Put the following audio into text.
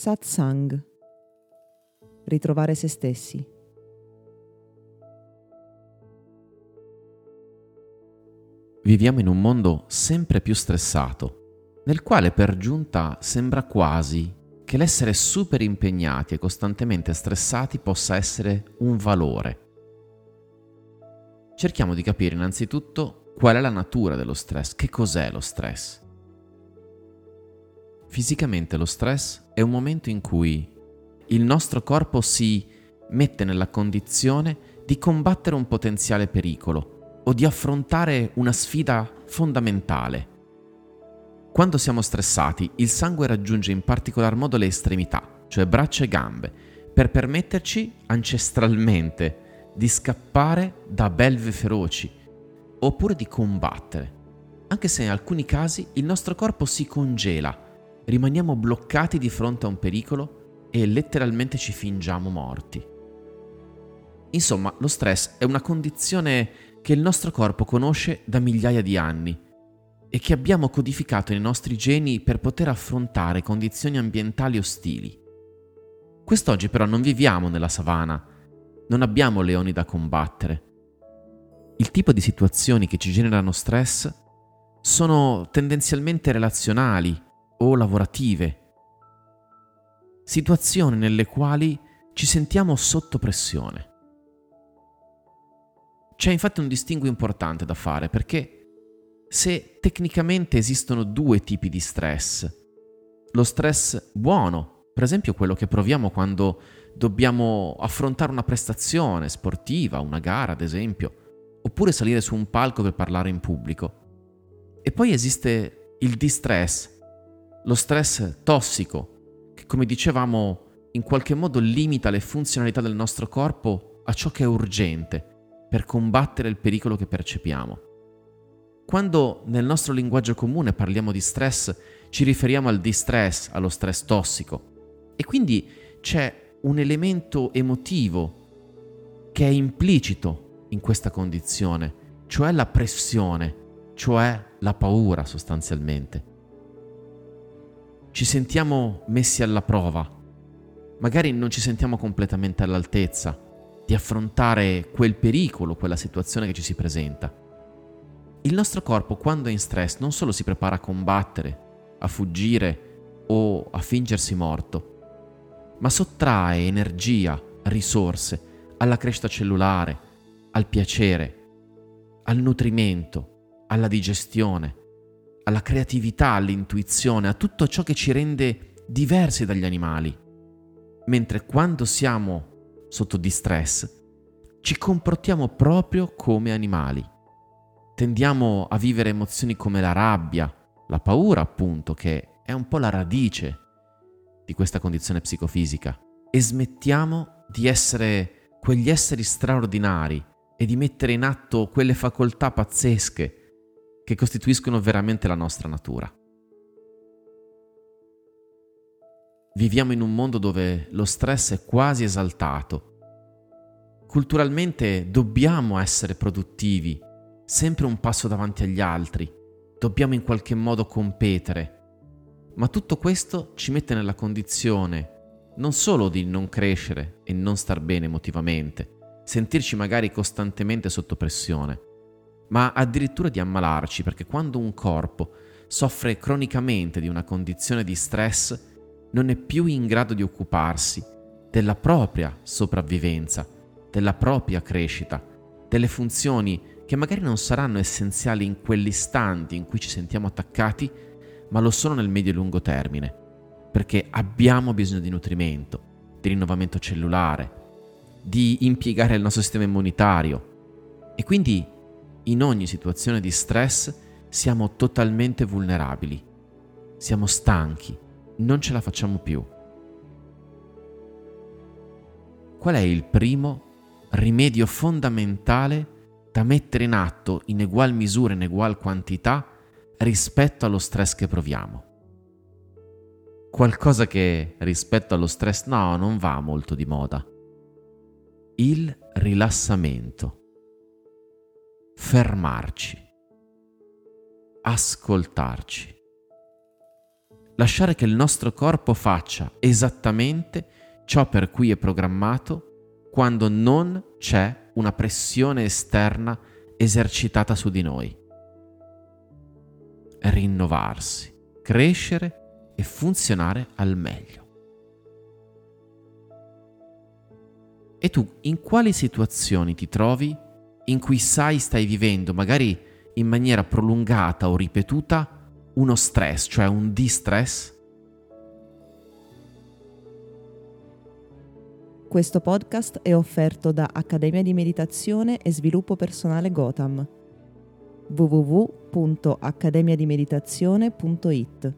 Satsang. Ritrovare se stessi. Viviamo in un mondo sempre più stressato, nel quale per giunta sembra quasi che l'essere super impegnati e costantemente stressati possa essere un valore. Cerchiamo di capire innanzitutto qual è la natura dello stress, che cos'è lo stress. Fisicamente lo stress è un momento in cui il nostro corpo si mette nella condizione di combattere un potenziale pericolo o di affrontare una sfida fondamentale. Quando siamo stressati, il sangue raggiunge in particolar modo le estremità, cioè braccia e gambe, per permetterci ancestralmente di scappare da belve feroci oppure di combattere, anche se in alcuni casi il nostro corpo si congela rimaniamo bloccati di fronte a un pericolo e letteralmente ci fingiamo morti. Insomma, lo stress è una condizione che il nostro corpo conosce da migliaia di anni e che abbiamo codificato nei nostri geni per poter affrontare condizioni ambientali ostili. Quest'oggi però non viviamo nella savana, non abbiamo leoni da combattere. Il tipo di situazioni che ci generano stress sono tendenzialmente relazionali o lavorative, situazioni nelle quali ci sentiamo sotto pressione. C'è infatti un distinguo importante da fare perché se tecnicamente esistono due tipi di stress, lo stress buono, per esempio quello che proviamo quando dobbiamo affrontare una prestazione sportiva, una gara ad esempio, oppure salire su un palco per parlare in pubblico. E poi esiste il distress, lo stress tossico, che come dicevamo in qualche modo limita le funzionalità del nostro corpo a ciò che è urgente per combattere il pericolo che percepiamo. Quando nel nostro linguaggio comune parliamo di stress, ci riferiamo al distress, allo stress tossico. E quindi c'è un elemento emotivo che è implicito in questa condizione, cioè la pressione, cioè la paura sostanzialmente ci sentiamo messi alla prova, magari non ci sentiamo completamente all'altezza di affrontare quel pericolo, quella situazione che ci si presenta. Il nostro corpo quando è in stress non solo si prepara a combattere, a fuggire o a fingersi morto, ma sottrae energia, risorse alla crescita cellulare, al piacere, al nutrimento, alla digestione, alla creatività, all'intuizione, a tutto ciò che ci rende diversi dagli animali. Mentre quando siamo sotto distress, ci comportiamo proprio come animali. Tendiamo a vivere emozioni come la rabbia, la paura appunto, che è un po' la radice di questa condizione psicofisica, e smettiamo di essere quegli esseri straordinari e di mettere in atto quelle facoltà pazzesche che costituiscono veramente la nostra natura. Viviamo in un mondo dove lo stress è quasi esaltato. Culturalmente dobbiamo essere produttivi, sempre un passo davanti agli altri, dobbiamo in qualche modo competere, ma tutto questo ci mette nella condizione non solo di non crescere e non star bene emotivamente, sentirci magari costantemente sotto pressione, ma addirittura di ammalarci, perché quando un corpo soffre cronicamente di una condizione di stress, non è più in grado di occuparsi della propria sopravvivenza, della propria crescita, delle funzioni che magari non saranno essenziali in quell'istante in cui ci sentiamo attaccati, ma lo sono nel medio e lungo termine, perché abbiamo bisogno di nutrimento, di rinnovamento cellulare, di impiegare il nostro sistema immunitario. E quindi in ogni situazione di stress siamo totalmente vulnerabili. Siamo stanchi, non ce la facciamo più. Qual è il primo rimedio fondamentale da mettere in atto in egual misura, in egual quantità rispetto allo stress che proviamo? Qualcosa che rispetto allo stress no, non va molto di moda. Il rilassamento fermarci, ascoltarci. lasciare che il nostro corpo faccia esattamente ciò per cui è programmato quando non c'è una pressione esterna esercitata su di noi. Rinnovarsi, crescere e funzionare al meglio. E tu in quali situazioni ti trovi in cui sai stai vivendo, magari in maniera prolungata o ripetuta, uno stress, cioè un distress? Questo podcast è offerto da Accademia di Meditazione e Sviluppo Personale Gotham www.accademiadimeditazione.it